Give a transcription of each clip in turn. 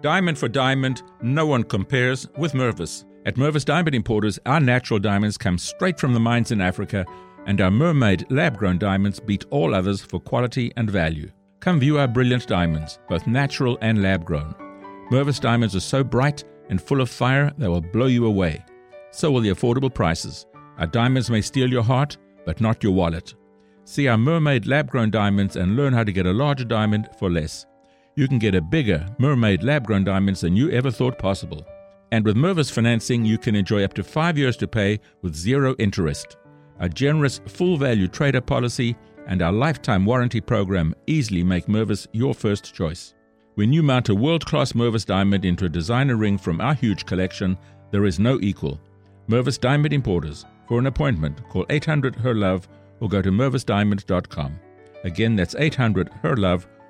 Diamond for diamond, no one compares with Mervis. At Mervis Diamond Importers, our natural diamonds come straight from the mines in Africa, and our mermaid lab grown diamonds beat all others for quality and value. Come view our brilliant diamonds, both natural and lab grown. Mervis diamonds are so bright and full of fire they will blow you away. So will the affordable prices. Our diamonds may steal your heart, but not your wallet. See our mermaid lab grown diamonds and learn how to get a larger diamond for less. You can get a bigger mermaid lab grown diamonds than you ever thought possible. And with Mervis financing, you can enjoy up to five years to pay with zero interest. A generous full value trader policy and our lifetime warranty program easily make Mervis your first choice. When you mount a world class Mervis diamond into a designer ring from our huge collection, there is no equal. Mervis Diamond Importers. For an appointment, call 800 Her Love or go to mervisdiamond.com. Again, that's 800 Her Love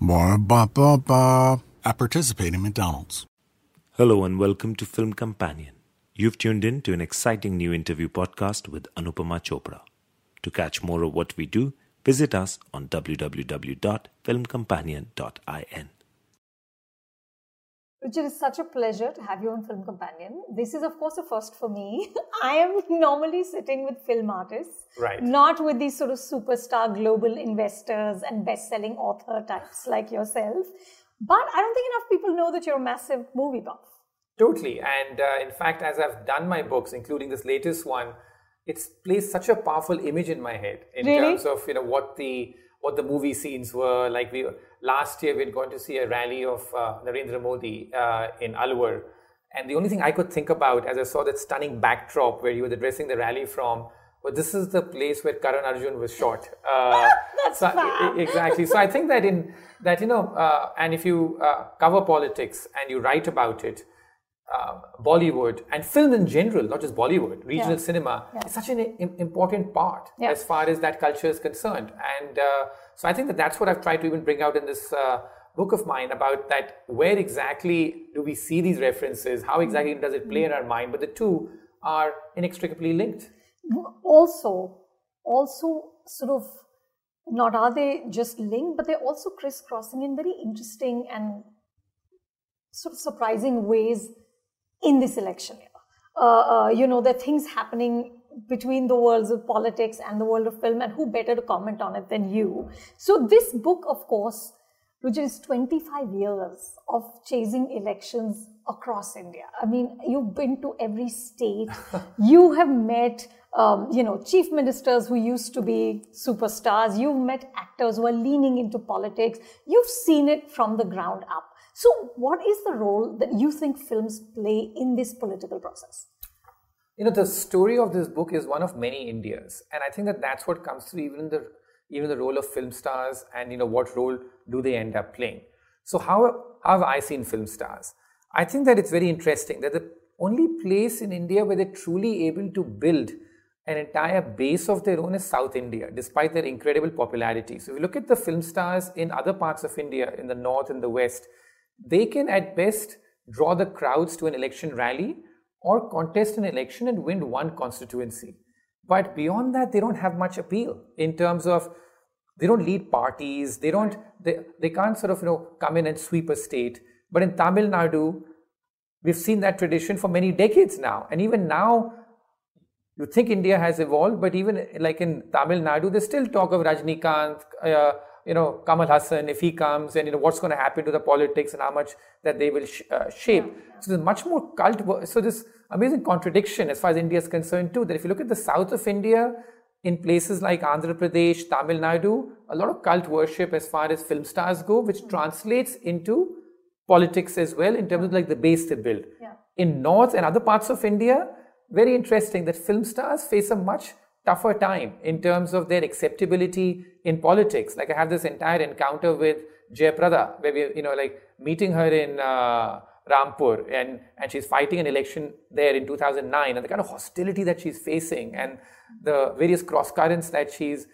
Ba ba ba ba. I participate in McDonald's. Hello and welcome to Film Companion. You've tuned in to an exciting new interview podcast with Anupama Chopra. To catch more of what we do, visit us on www.filmcompanion.in. Ruchir, it's such a pleasure to have you on Film Companion. This is, of course, a first for me. I am normally sitting with film artists, Right. not with these sort of superstar global investors and best selling author types like yourself. But I don't think enough people know that you're a massive movie buff. Totally. And uh, in fact, as I've done my books, including this latest one, it's placed such a powerful image in my head in Really? terms of you know what the what the movie scenes were. Like we last year, we had gone to see a rally of uh, Narendra Modi uh, in Alwar, and the only thing I could think about as I saw that stunning backdrop where he was addressing the rally from. Well, this is the place where Karan Arjun was shot. Uh, That's so- fab. exactly. So I think that in that you know, uh, and if you uh, cover politics and you write about it, uh, Bollywood and film in general, not just Bollywood, regional Yeah. cinema Yeah. is such an important part Yeah. as far as that culture is concerned. And uh, so I think that that's what I've tried to even bring out in this uh, book of mine about that where exactly do we see these references? How exactly does it play in our mind? But the two are inextricably linked. Also, also sort of not are they just linked, but they're also crisscrossing in very interesting and sort of surprising ways in this election year. Uh, uh, you know, there are things happening between the worlds of politics and the world of film, and who better to comment on it than you? So, this book, of course, which is 25 years of chasing elections across India. I mean, you've been to every state, you have met. Um, you know, chief ministers who used to be superstars. You've met actors who are leaning into politics. You've seen it from the ground up. So, what is the role that you think films play in this political process? you know the story of this book is one of many indias and i think that that's what comes through even the even the role of film stars and you know what role do they end up playing. So how, how have i seen film stars? I think that it's very interesting that the only place in india where they're truly able to build an entire base of their own is south india despite their incredible popularity. So if you look at the film stars in other parts of india in the north and the west they can at best draw the crowds to an election rally or contest an election and win one constituency. But beyond that, they don't have much appeal in terms of they don't lead parties, they don't they, they can't sort of you know come in and sweep a state. But in Tamil Nadu, we've seen that tradition for many decades now. And even now, you think India has evolved, but even like in Tamil Nadu, there's still talk of Rajnikant, uh, you know, Kamal Haasan, if he comes, and you know what's going to happen to the politics and how much that they will sh- uh, shape. So there's much more cult. So this amazing contradiction as far as India is concerned too. That if you look at the south of India, in places like Andhra Pradesh, Tamil Nadu, a lot of cult worship as far as film stars go, which translates into politics as well in terms of like the base they build. Yeah. In North and other parts of India, very interesting that film stars face a much tougher time in terms of their acceptability in politics. Like I have this entire encounter with Jayaprada, where we, you know, like meeting her in uh, Rampur, and, and she's fighting an election there in 2009, and the kind of hostility that she's facing, and the various cross currents that she's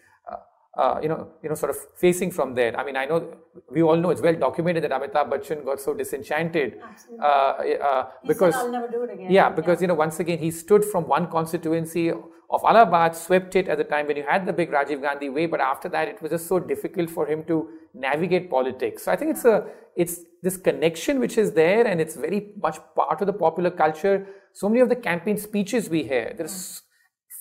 uh, you know, you know, sort of facing from there. I mean, I know we all know it's well documented that Amitabh Bachchan got so disenchanted uh, uh, because said, I'll never do it again. Yeah, because yeah. you know, once again, he stood from one constituency of Allahabad, swept it at the time when you had the big Rajiv Gandhi way, but after that, it was just so difficult for him to navigate politics. So I think it's a it's this connection which is there, and it's very much part of the popular culture. So many of the campaign speeches we hear, they're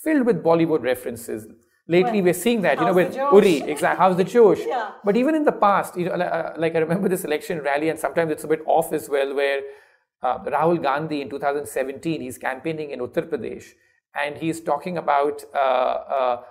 filled with Bollywood references Lately, we're seeing that, you know, with Uri, exactly, how's the Josh? yeah. But even in the past, you know, uh, like I remember this election rally, and sometimes it's a bit off as well, where uh, Rahul Gandhi in 2017, he's campaigning in Uttar Pradesh, and he's talking about uh, uh,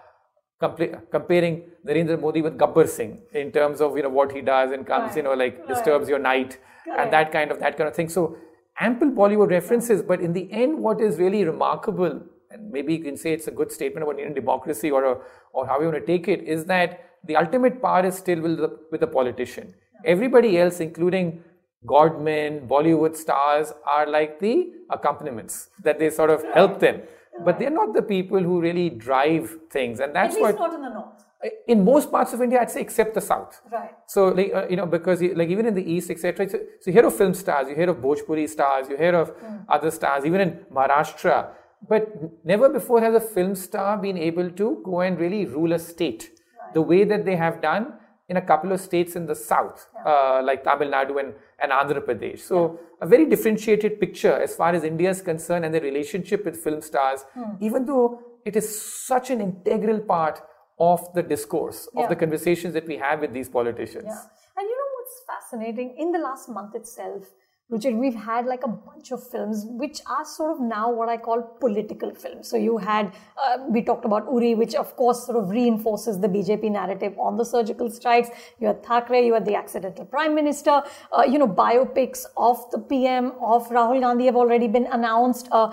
compl- comparing Narendra Modi with Gabbar Singh in terms of, you know, what he does and comes, right. you know, like right. disturbs your night and that kind of that kind of thing. So ample Bollywood references, but in the end, what is really remarkable and maybe you can say it's a good statement about Indian democracy or, a, or how you want to take it, is that the ultimate power is still with the, with the politician. Everybody else, including Godmen, Bollywood stars, are like the accompaniments that they sort of help them. But they're not the people who really drive things, and that's At least what. not in the north. In most parts of India, I'd say except the south. Right. So, like, uh, you know, because like even in the east, etc. So, so, you hear of film stars, you hear of Bhojpuri stars, you hear of mm. other stars. Even in Maharashtra, but never before has a film star been able to go and really rule a state right. the way that they have done in a couple of states in the south, yeah. uh, like Tamil Nadu and, and Andhra Pradesh. So, yeah. a very differentiated picture as far as India is concerned and the relationship with film stars, hmm. even though it is such an integral part of the discourse, yeah. of the conversations that we have with these politicians. And you know what's fascinating? In the last month itself, Ruchir, we've had like a bunch of films which are sort of now what I call political films. So you had, uh, we talked about Uri, which of course sort of reinforces the BJP narrative on the surgical strikes. You had Thackeray, you had the accidental prime minister. Uh, you know, biopics of the PM, of Rahul Gandhi have already been announced. Uh,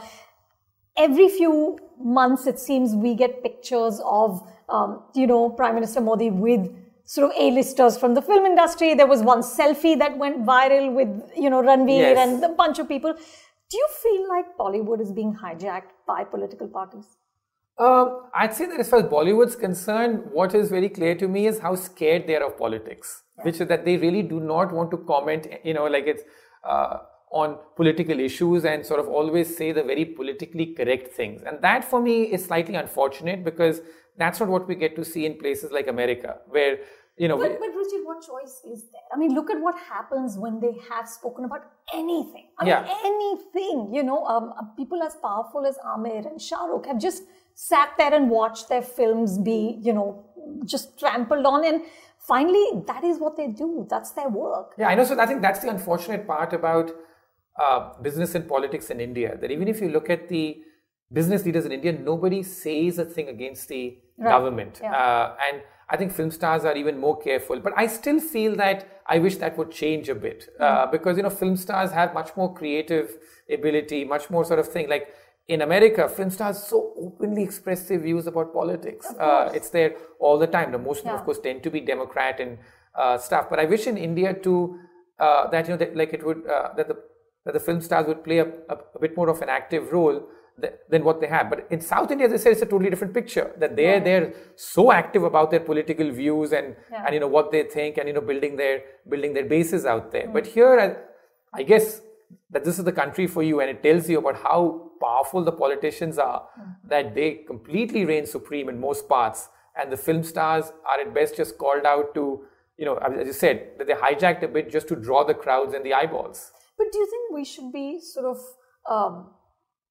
every few months, it seems we get pictures of, um, you know, Prime Minister Modi with sort of A-listers from the film industry. There was one selfie that went viral with, you know, Ranveer yes. and a bunch of people. Do you feel like Bollywood is being hijacked by political parties? Um, I'd say that as far as Bollywood's concerned, what is very clear to me is how scared they are of politics, yeah. which is that they really do not want to comment, you know, like it's uh, on political issues and sort of always say the very politically correct things. And that for me is slightly unfortunate because that's not what we get to see in places like America, where you know. But, but Ruchir, what choice is there? I mean, look at what happens when they have spoken about anything. I yeah. mean, anything. You know, um, uh, people as powerful as Aamir and Shah Rukh have just sat there and watched their films be, you know, just trampled on. And finally, that is what they do. That's their work. Yeah, I know. So I think that's the unfortunate part about uh, business and politics in India. That even if you look at the business leaders in India, nobody says a thing against the right. government. Yeah. Uh, and I think film stars are even more careful. But I still feel that I wish that would change a bit uh, hmm. because you know film stars have much more creative ability, much more sort of thing. Like in America, film stars so openly express their views about politics. Uh, it's there all the time. The most, yeah. of course, tend to be Democrat and uh, stuff. But I wish in India too uh, that you know that, like it would uh, that the that the film stars would play a, a, a bit more of an active role than what they have. But in South India, as I said, it's a totally different picture. That they're yeah. they're so active about their political views and yeah. and you know what they think and you know building their building their bases out there. Mm. But here, I, I, guess that this is the country for you, and it tells you about how powerful the politicians are. Mm. That they completely reign supreme in most parts, and the film stars are at best just called out to you know as you said that they hijacked a bit just to draw the crowds and the eyeballs. But do you think we should be sort of um,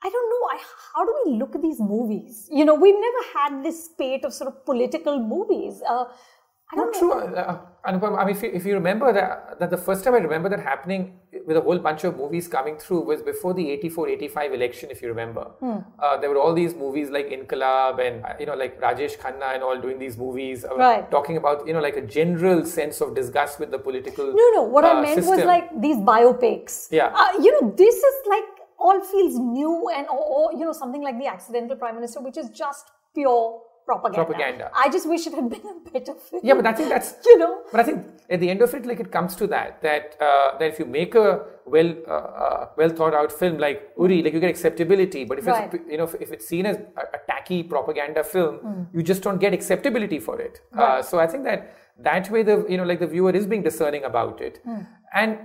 I don't know. I, how do we look at these movies? You know, we've never had this spate of sort of political movies. Uh, I Not true. Uh, I mean, if you, if you remember that, that the first time I remember that happening with a whole bunch of movies coming through was before the 84-85 election, if you remember. Hmm. Uh, there were all these movies like Inqilaab and, you know, like Rajesh Khanna and all doing these movies. Uh, right. Talking about, you know, like a general sense of disgust with the political No, no. What I uh, meant system. was like these biopics. Yeah. Uh, you know, this is like all feels new and or, or, you know something like the accidental prime minister which is just pure propaganda. Propaganda. I just wish it had been a better film. Yeah, but I think that's you know. But I think at the end of it, like it comes to that that uh, that if you make a well uh, uh, well thought out film like Uri, like you get acceptability. But if Right. it's you know if, if it's seen as a, a tacky propaganda film, you just don't get acceptability for it. Uh, Right. so I think that that way the you know like the viewer is being discerning about it, and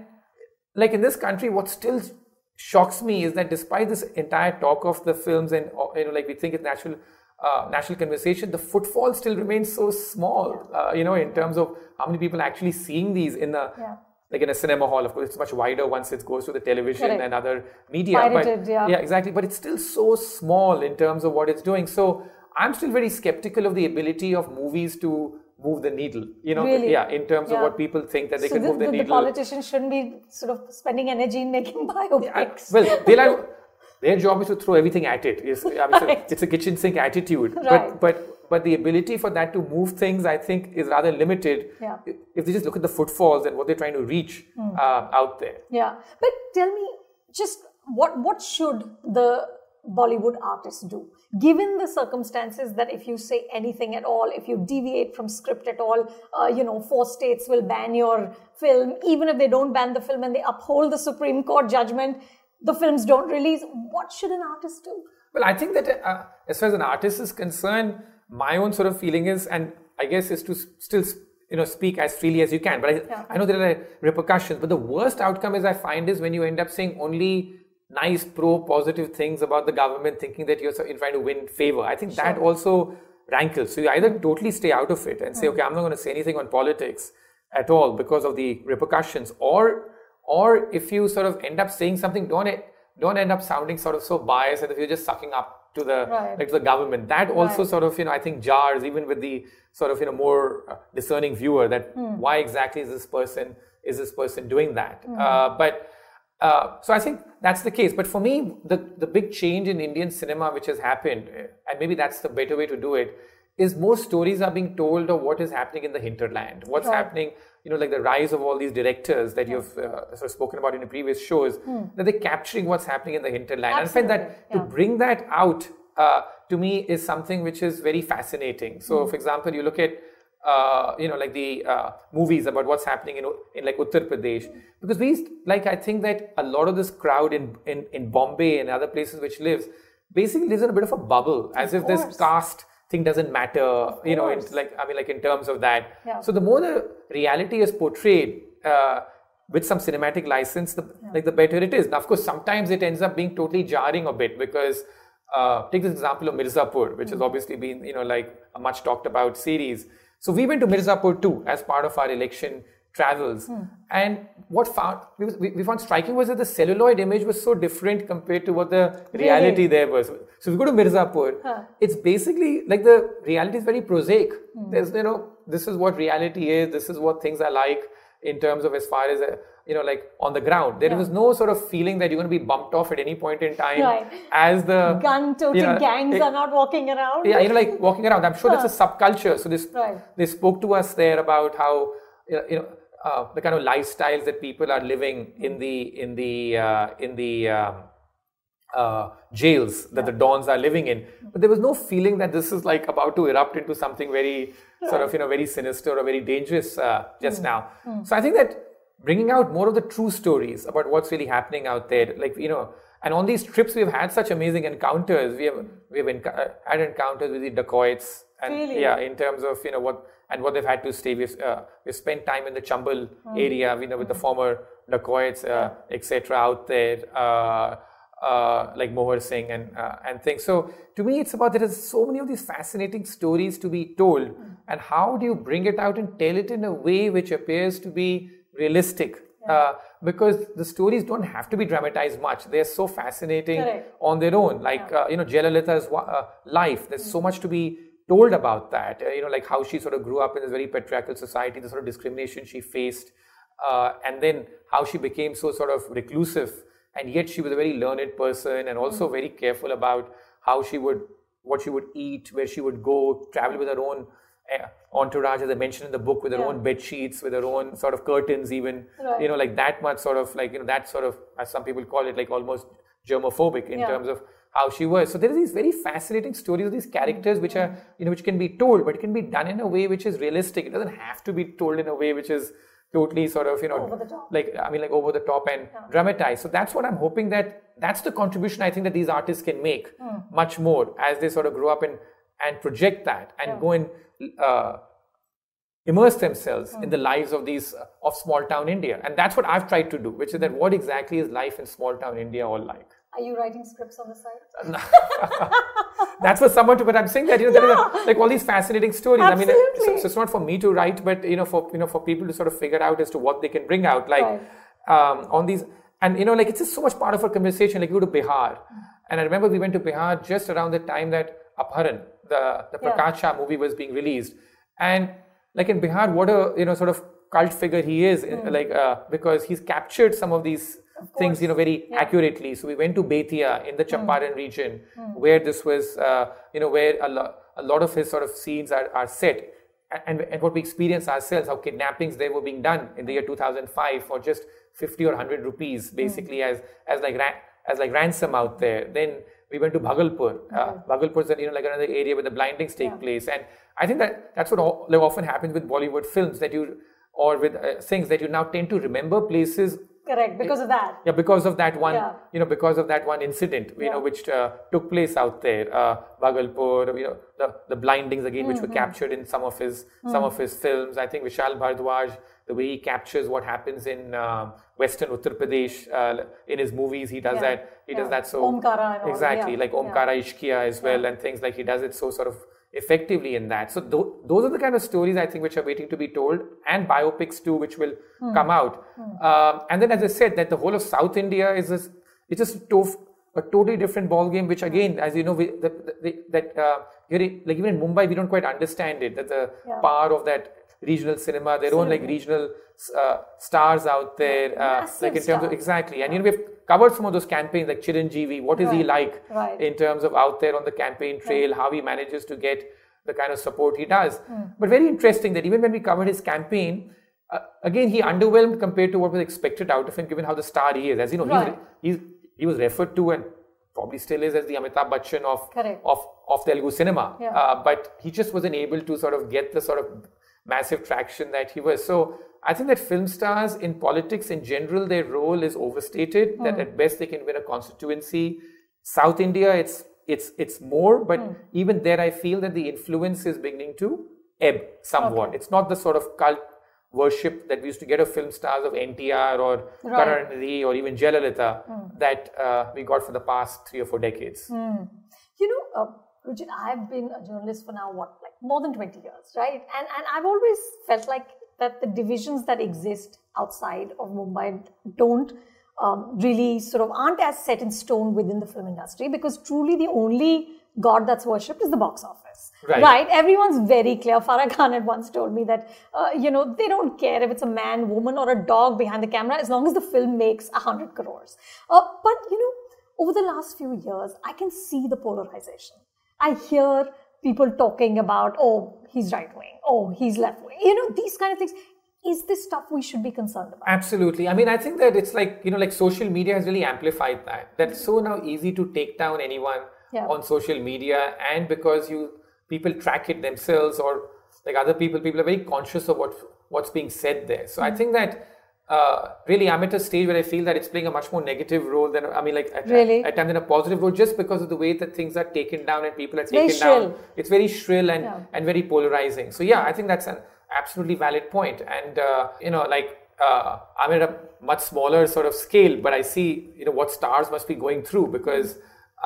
like in this country, what still shocks me is that despite this entire talk of the films and uh, you know like we think it's natural uh, national conversation, the footfall still remains so small. Uh, you know, in terms of how many people actually seeing these in the Yeah. like in a cinema hall. Of course, it's much wider once it goes to the television Correct. and other media. Pirated, but, yeah. exactly. But it's still so small in terms of what it's doing. So I'm still very skeptical of the ability of movies to move the needle. You know, Really? yeah, in terms of what people think that they so can the, move the, the, the needle. politicians shouldn't be sort of spending energy in making biopics. well, they'll have, their job is to throw everything at it. It's, I mean, it's, a, Right. it's a kitchen sink attitude. Right. But but but the ability for that to move things, I think, is rather limited. Yeah. If they just look at the footfalls and what they're trying to reach uh, out there. Yeah, but tell me, just what what should the Bollywood artists do, given the circumstances that if you say anything at all, if you deviate from script at all, uh, you know, four states will ban your film, even if they don't ban the film and they uphold the Supreme Court judgment, the films don't release. What should an artist do? Well, I think that uh, as far as an artist is concerned, my own sort of feeling is, and I guess is to still you know speak as freely as you can. But I, Yeah. I know there are repercussions. But the worst outcome is I find is when you end up saying only nice, pro, positive things about the government, thinking that you're in trying to win favor. I think that also rankles. So you either totally stay out of it and say, okay, I'm not going to say anything on politics at all because of the repercussions, or or if you sort of end up saying something, don't don't end up sounding sort of so biased and if you're just sucking up to the Right. like to the government. That also Right. sort of you know I think jars even with the sort of you know more uh, discerning viewer that Hmm. why exactly is this person is this person doing that? Hmm. Uh, but uh, so I think that's the case. But for me, the the big change in Indian cinema which has happened, uh, and maybe that's the better way to do it, is more stories are being told of what is happening in the hinterland, what's Right. happening you know, like the rise of all these directors that you've uh, sort of spoken about in the previous shows, that they're capturing what's happening in the hinterland. And I find that Hmm. Absolutely, to bring that out uh, to me is something which is very fascinating. So, for example, you look at uh, you know, like the uh, movies about what's happening in, in like Uttar Pradesh, because we like I think that a lot of this crowd in in, in Bombay and other places which lives basically lives in a bit of a bubble, as if this caste thing doesn't matter, you know, in, like I mean, like in terms of that. Yeah. So the more the reality is portrayed uh, with some cinematic license, the like the better it is. Now, of course, sometimes it ends up being totally jarring a bit because uh, take this example of Mirzapur, which has obviously been you know like a much talked about series. So we went to Mirzapur too as part of our election travels, hmm. and what found we, we we found striking was that the celluloid image was so different compared to what the reality there was. So if you go to Mirzapur, it's basically like the reality is very prosaic. Hmm. There's you know this is what reality is. This is what things are like in terms of as far as uh, you know like on the ground. There Yeah. was no sort of feeling that you're going to be bumped off at any point in time Right. as the Gun-toting you know, gangs it- are not walking around. yeah, you know, like walking around. I'm sure that's a subculture. So this, Right. they spoke to us there about how you know, you know uh, the kind of lifestyles that people are living in the in the uh, in the um, uh, jails that the dons are living in. But there was no feeling that this is like about to erupt into something very sort of you know very sinister or very dangerous uh, just now. So I think that bringing out more of the true stories about what's really happening out there, like you know. And on these trips, we've had such amazing encounters. We have we have enc- uh, had encounters with the dacoits, and Really? yeah, in terms of you know what and what they've had to stay. We've uh, we've spent time in the Chambal area, you know, with the former dacoits, uh, etc. Out there, uh, like Mohar Singh and uh, and things. So to me, it's about there is so many of these fascinating stories to be told, and how do you bring it out and tell it in a way which appears to be realistic? Uh, because the stories don't have to be dramatized much. They're so fascinating Correct. on their own. Like uh, you know, Jayalalitha's uh, life. There's so much to be told about that. Uh, you know, like how she sort of grew up in this very patriarchal society, the sort of discrimination she faced, uh, and then how she became so sort of reclusive, and yet she was a very learned person and also very careful about how she would, what she would eat, where she would go, travel with her own. Uh, entourage, as I mentioned in the book, with her Yeah. own bed sheets, with her own sort of curtains, even Right. you know, like that much sort of like you know that sort of, as some people call it, like almost germophobic in Yeah. terms of how she was. So there are these very fascinating stories of these characters which are, you know, which can be told, but it can be done in a way which is realistic. It doesn't have to be told in a way which is totally sort of, you know, like I mean, like over the top and yeah. dramatized. So that's what I'm hoping that that's the contribution I think that these artists can make mm. much more as they sort of grow up and and project that and yeah. go and uh, immerse themselves mm. in the lives of these uh, of small town India. And that's what I've tried to do, which is that what exactly is life in small town India all like? Are you writing scripts on the side? That's for someone to. But I'm saying that you know there are like all these fascinating stories. Absolutely. I mean, so, so, it's not for me to write, but you know, for you know, for people to sort of figure out as to what they can bring out, like right. um, on these, and you know, like it's just so much part of our conversation. Like you go to Bihar, and I remember we went to Bihar just around the time that Apharan, the the Prakash yeah. Jha movie was being released, and like in Bihar, what a you know sort of cult figure he is, mm. like uh, because he's captured some of these things you know very yeah. accurately so we went to Bettiah in the hmm. Champaran mm. region mm. where this was uh, you know where a, lo- a lot of his sort of scenes are, are set and, and what we experienced ourselves how kidnappings there were being done in the year 2005 for just 50 or 100 rupees hmm. basically mm. as as like ra- as like ransom out there then we went to Bhagalpur. Uh, Bhagalpur is you know like another area where the blindings take yeah. place, and I think that that's what all, like, often happens with Bollywood films that you or with uh, things that you now tend to remember places correct because of that yeah because of that one yeah. you know because of that one incident you yeah. know which uh, took place out there uh, Bhagalpur, you know the, the blindings again mm-hmm. which were mm-hmm. captured in some of his mm-hmm. some of his films i think vishal bhardwaj the way he captures what happens in uh, western uttar pradesh uh, in his movies he does yeah. that he does that so omkara exactly like omkara Ishqiya as well and things like he does it so sort of effectively in that. So th- those are the kind of stories I think which are waiting to be told, and biopics too, which will mm. come out. Mm. Um, and then, as I said, that the whole of South India is this, it's just tof- a totally different ball game. Which again, as you know, we, the, the, that uh, like even in Mumbai, we don't quite understand it. That the yeah. power of that regional cinema, their own like regional uh, stars out there, uh, like in terms of exactly. And you know, we've covered some of those campaigns like Chiranjeevi. What is right. he like right. in terms of out there on the campaign trail? Right. How he manages to get the kind of support he does. Mm. But very interesting that even when we covered his campaign, uh, again he underwhelmed compared to what was expected out of him, given how the star he is. As you know, he's, he's he was referred to and probably still is as the Amitabh Bachchan of Correct. of of Telugu cinema. Yeah. Uh, but he just wasn't able to sort of get the sort of massive traction that he was. So I think that film stars in politics in general, their role is overstated. Mm. That at best they can win a constituency. South India, it's it's it's more, but mm. even there, I feel that the influence is beginning to ebb somewhat. Okay. It's not the sort of cult worship that we used to get of film stars of NTR or right. Or even Jayalalitha mm. that uh, we got for the past three or four decades. Mm. You know, uh, Ruchir, I've been a journalist for now, what, more than 20 years, right? And, and I've always felt like that the divisions that exist outside of Mumbai don't um, really sort of aren't as set in stone within the film industry because truly the only god that's worshipped is the box office. Right. right? Everyone's very clear. Farah Khan had once told me that, uh, you know, they don't care if it's a man, woman, or a dog behind the camera as long as the film makes 100 crores. Uh, but, you know, over the last few years, I can see the polarization. I hear people talking about, oh, he's right wing, oh, he's left wing, you know, these kind of things. Is this stuff we should be concerned about? Absolutely. I mean, I think that it's like, you know, like social media has really amplified that. That's so now easy to take down anyone yeah. on social media. And because you people track it themselves or like other people, people are very conscious of what what's being said there. So mm-hmm. I think that uh, really I'm at a stage where I feel that it's playing a much more negative role than I mean like at, really? at, at times in a positive role just because of the way that things are taken down and people are taken down. It's very shrill and, yeah. and very polarizing. So yeah, I think that's an absolutely valid point. And uh, you know, like uh, I'm at a much smaller sort of scale, but I see you know what stars must be going through because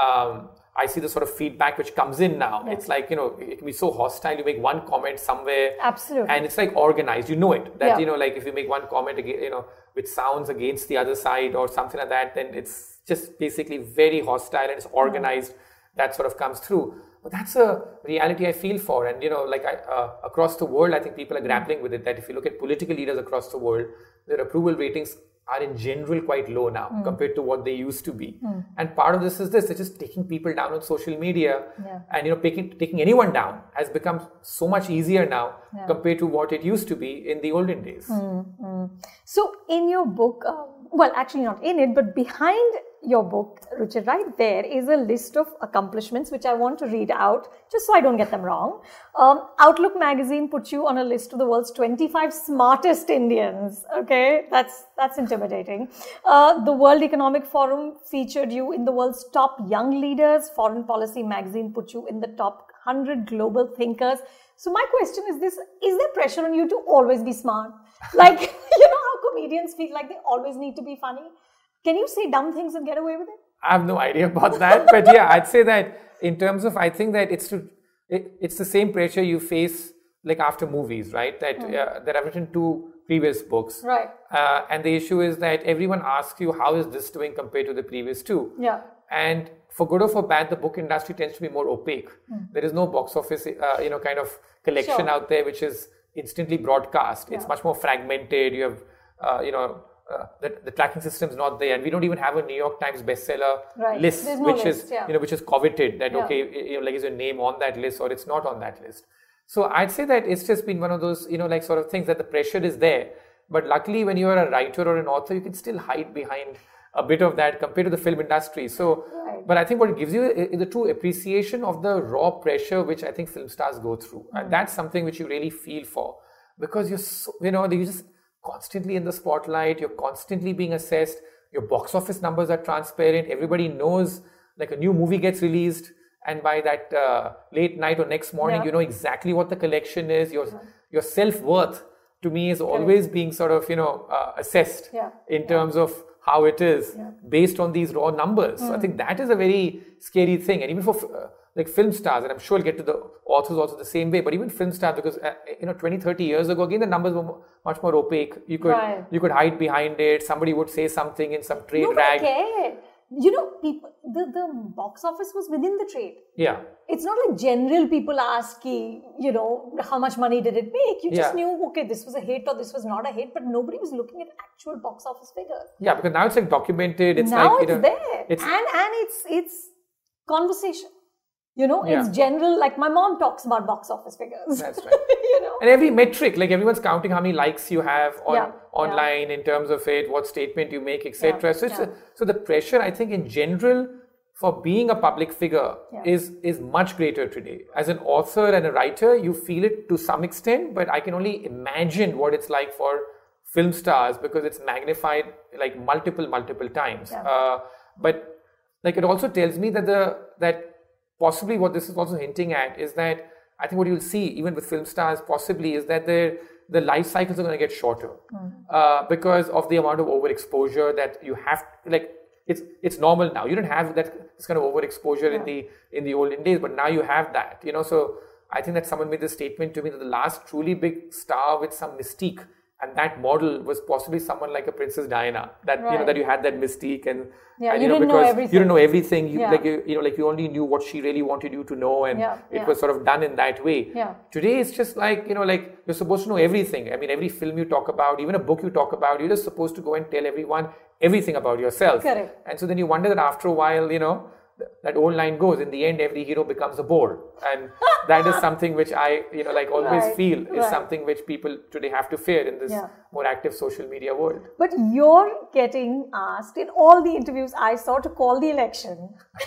um, I see the sort of feedback which comes in now. Yeah. It's like, you know, it can be so hostile. You make one comment somewhere. Absolutely. And it's like organized. You know it. That, yeah. you know, like if you make one comment, you know, which sounds against the other side or something like that, then it's just basically very hostile and it's organized. That sort of comes through. But that's a reality I feel for. And, you know, like I, uh, across the world, I think people are grappling with it. That if you look at political leaders across the world, their approval ratings are in general quite low now mm. compared to what they used to be. Mm. And part of this is this: they're just taking people down on social media, yeah. and you know, taking taking anyone down has become so much easier now yeah. compared to what it used to be in the olden days. Mm. So, in your book, um, well, actually not in it, but behind your book, Ruchir, right there is a list of accomplishments which I want to read out just so I don't get them wrong. Um, Outlook magazine puts you on a list of the world's 25 smartest Indians. Okay, that's that's intimidating. Uh, the World Economic Forum featured you in the world's top young leaders. Foreign Policy magazine put you in the top 100 global thinkers. So my question is this: Is there pressure on you to always be smart? Like you know comedians feel like they always need to be funny can you say dumb things and get away with it? I have no idea about that, but yeah, I'd say that in terms of, I think that it's to, it, it's the same pressure you face like after movies, right? That mm. uh, that I've written two previous books, right? Uh, and the issue is that everyone asks you how is this doing compared to the previous two, yeah. And for good or for bad, the book industry tends to be more opaque. Mm. There is no box office, uh, you know, kind of collection sure. out there which is instantly broadcast. Yeah. It's much more fragmented. You have, uh, you know, uh, the, the, tracking system is not there, and we don't even have a New York Times bestseller right. list, no which list, is yeah. you know which is coveted. That yeah. okay, you know, like is your name on that list or it's not on that list. So I'd say that it's just been one of those you know like sort of things that the pressure is there, but luckily when you are a writer or an author, you can still hide behind a bit of that compared to the film industry. So, right. but I think what it gives you is the true appreciation of the raw pressure which I think film stars go through, mm. and that's something which you really feel for because you're so, you know you just constantly in the spotlight, you're constantly being assessed, your box office numbers are transparent, everybody knows like a new movie gets released, and by that uh, late night or next morning, yeah. you know exactly what the collection is. Your yeah. your self worth to me is always being sort of you know uh, assessed yeah. in terms of how it is based on these raw numbers. Mm. So I think that is a very scary thing, and even for uh, like film stars, and I'm sure I'll get to the authors also the same way, but even film stars, because uh, you know, 20, 30 years ago, again, the numbers were much more opaque. You could right. you could hide behind it. Somebody would say something in some trade Nobody rag. Cared. You know, people the, the box office was within the trade. Yeah. It's not like general people ask, you know, how much money did it make? You just Yeah. knew, okay, this was a hit or this was not a hit, but nobody was looking at actual box office figures. Yeah, because now it's like documented. It's now like it's you know, there. it's- and and it's it's conversation. You know, Yeah. it's general. Like my mom talks about box office figures. That's right. you know. and every metric, like everyone's counting how many likes you have on Yeah, online in terms of it, what statement you make, etc. Yeah, So yeah. a, so the pressure, I think, in general, for being a public figure Yeah. is is much greater today. As an author and a writer, you feel it to some extent, but I can only imagine what it's like for film stars because it's magnified like multiple multiple times. Yeah. Uh, but like it also tells me that the that possibly what this is also hinting at is that I think what you'll see even with film stars possibly is that their the life cycles are going to get shorter uh, because of the amount of overexposure that you have. Like it's it's normal now. You don't have that this kind of overexposure in the in the olden days, but now you have that. You know, so I think that someone made this statement to me that the last truly big star with some mystique and that model was possibly someone like a Princess Diana. That you know that you had that mystique and Yeah, and, you know didn't know because everything. you don't know everything. You Yeah. like you, you know like you only knew what she really wanted you to know, and Yeah, it yeah. was sort of done in that way. Yeah. Today it's just like you know like you're supposed to know everything. I mean every film you talk about, even a book you talk about, you're just supposed to go and tell everyone everything about yourself. Correct. And so then you wonder that after a while, you know. Th- That old line goes. In the end, every hero becomes a bore, and that is something which I, you know, like always Right, feel is right. something which people today have to fear in this Yeah. more active social media world. But you're getting asked in all the interviews I saw to call the election.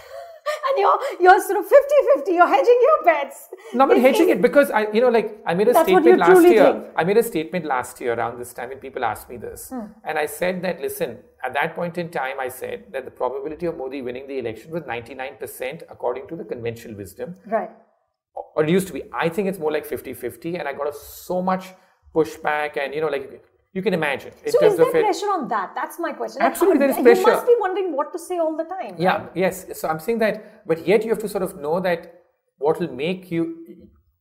and you're you're sort of 50-50, you're hedging your bets. No, but hedging it because I, you know, like I made a statement last year. think. I made a statement last year around this time when people asked me this, Hmm. and I said that listen, at that point in time, I said that the probability of Modi winning the election was 99% according to the conventional wisdom, Right. or it used to be. I think it's more like 50-50, and I got a, so much pushback, and you know, like you can imagine in So terms is there of it. pressure on that? That's my question. Absolutely, there is You pressure. You must be wondering what to say all the time. Yeah, right? yes. So I'm saying that, but yet you have to sort of know that what will make you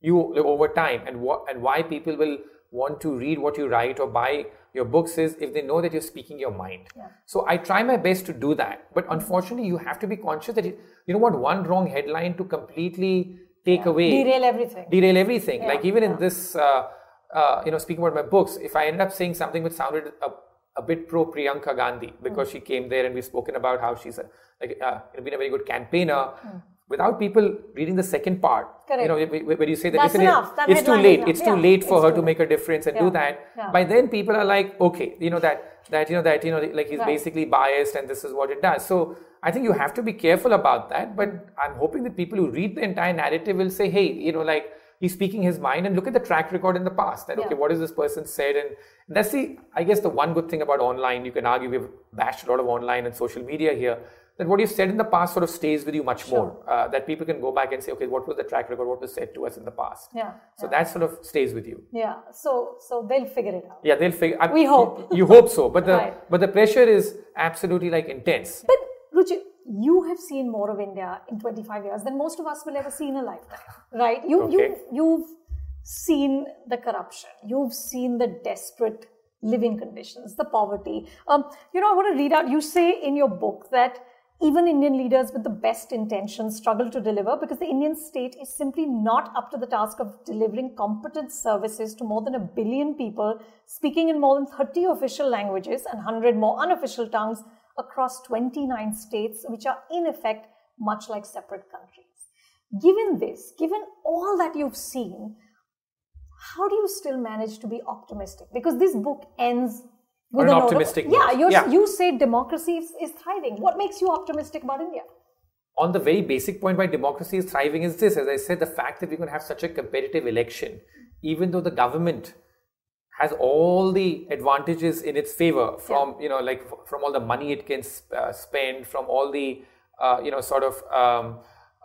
you over time and what and why people will want to read what you write or buy your books is if they know that you're speaking your mind. yeah. So I try my best to do that, but unfortunately, you have to be conscious that you, you don't want one wrong headline to completely take away Derail everything. derail everything. Yeah, like even yeah. in this, uh, uh, you know, speaking about my books, if I end up saying something which sounded a, a bit pro Priyanka Gandhi because Mm. she came there and we've spoken about how she's a, like uh, been a very good campaigner, Mm. Without people reading the second part, Correct. you know, wh- where you say that That's listen, enough. That it's too late, enough. it's too Yeah, late for it's her too to make a difference and Yeah, do that. yeah. By then, people are like, okay, you know that that you know that you know like he's Right. basically biased and this is what it does. So I think you have to be careful about that. But I'm hoping that people who read the entire narrative will say, hey, you know, like he's speaking his mind and look at the track record in the past. That okay, Yeah. what has this person said? And that's the I guess the one good thing about online. You can argue we've bashed a lot of online and social media here. That what you've said in the past sort of stays with you much more. Uh, that people can go back and say, okay, what was the track record? What was said to us in the past? Yeah, So that sort of stays with you. Yeah. So so they'll figure it out. Yeah, they'll figure. I- We hope. You, you hope so, but the Right. but the pressure is absolutely like intense. But Ruchir, you have seen more of India in 25 years than most of us will ever see in a lifetime, right? You you you've seen the corruption, you've seen the desperate living conditions, the poverty. Um, you know, I want to read out. You say in your book that even Indian leaders with the best intentions struggle to deliver because the Indian state is simply not up to the task of delivering competent services to more than a billion people speaking in more than 30 official languages and 100 more unofficial tongues across 29 states, which are in effect much like separate countries. Given this, given all that you've seen, how do you still manage to be optimistic? Because this book ends with an a note of- optimistic yeah, Yeah. you say democracy is, is thriving. What makes you optimistic about India? on the very basic point why democracy is thriving is this as i said the fact that we're going to have such a competitive election even though the government has all the advantages in its favor from you know like f- from all the money it can sp- uh, spend from all the uh, you know sort of um,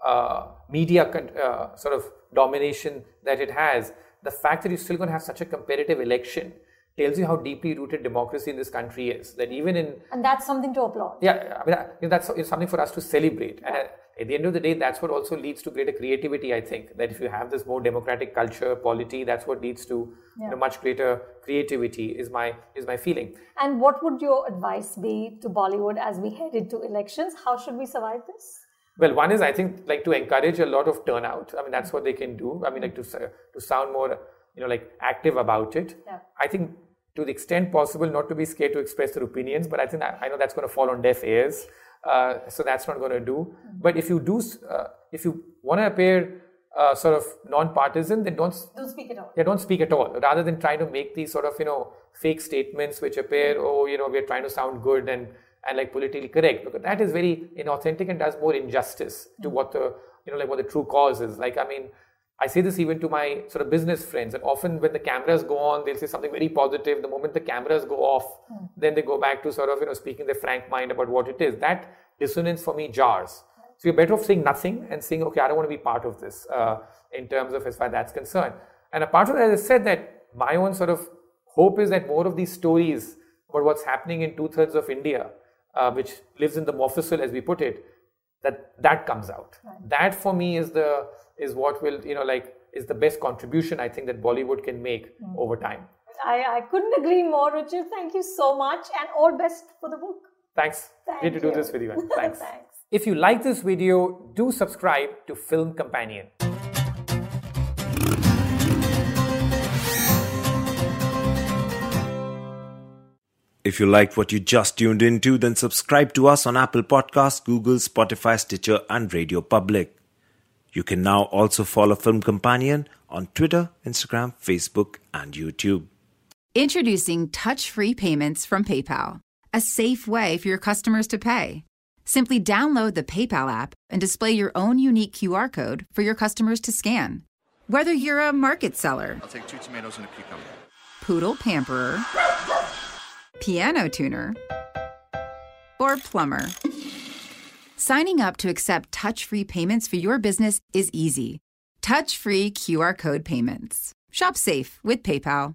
uh, media con- uh, sort of domination that it has the fact that you're still going to have such a competitive election tells you how deeply rooted democracy in this country is that even in And that's something to applaud. yeah, I mean, I- you know, that's something for us to celebrate. And at, at the end of the day, that's what also leads to greater creativity. I think that if you have this more democratic culture, polity, that's what leads to you know, much greater creativity. Is my is my feeling. And what would your advice be to Bollywood as we head into elections? How should we survive this? Well, one is I think like to encourage a lot of turnout. I mean, that's what they can do. I mean, like to to sound more you know like active about it. Yeah. I think to the extent possible, not to be scared to express their opinions. But I think that, I know that's going to fall on deaf ears. Uh, so that's not going to do. But if you do, uh, if you want to appear uh, sort of non-partisan, then don't Don't speak at all. yeah, don't speak at all. Rather than trying to make these sort of you know fake statements which appear, oh, you know, we're trying to sound good and and like politically correct, because that is very inauthentic and does more injustice to what the you know like what the true cause is. Like, I mean, I say this even to my sort of business friends, and often when the cameras go on, they'll say something very positive. The moment the cameras go off, then they go back to sort of you know speaking their frank mind about what it is. That dissonance for me jars. So you're better off saying nothing and saying, okay, I don't want to be part of this uh, in terms of as far as that's concerned. And apart from that, as I said, that my own sort of hope is that more of these stories about what's happening in two thirds of India, uh, which lives in the Mofussil, as we put it, that that comes out. That for me is the is what will you know like is the best contribution I think that Bollywood can make mm. over time. I, I couldn't agree more, Ruchir. Thank you so much and all best for the book. Thanks. Thank Great to do this with you. man. Thanks. Thanks. If you like this video, do subscribe to Film Companion. If you liked what you just tuned into, then subscribe to us on Apple Podcasts, Google, Spotify, Stitcher, and Radio Public. You can now also follow Film Companion on Twitter, Instagram, Facebook, and YouTube. Introducing touch free payments from PayPal, a safe way for your customers to pay. Simply download the PayPal app and display your own unique QR code for your customers to scan. Whether you're a market seller, I'll take two tomatoes and a cucumber. poodle pamperer, piano tuner, or plumber. Signing up to accept touch free payments for your business is easy. Touch free QR code payments. Shop safe with PayPal.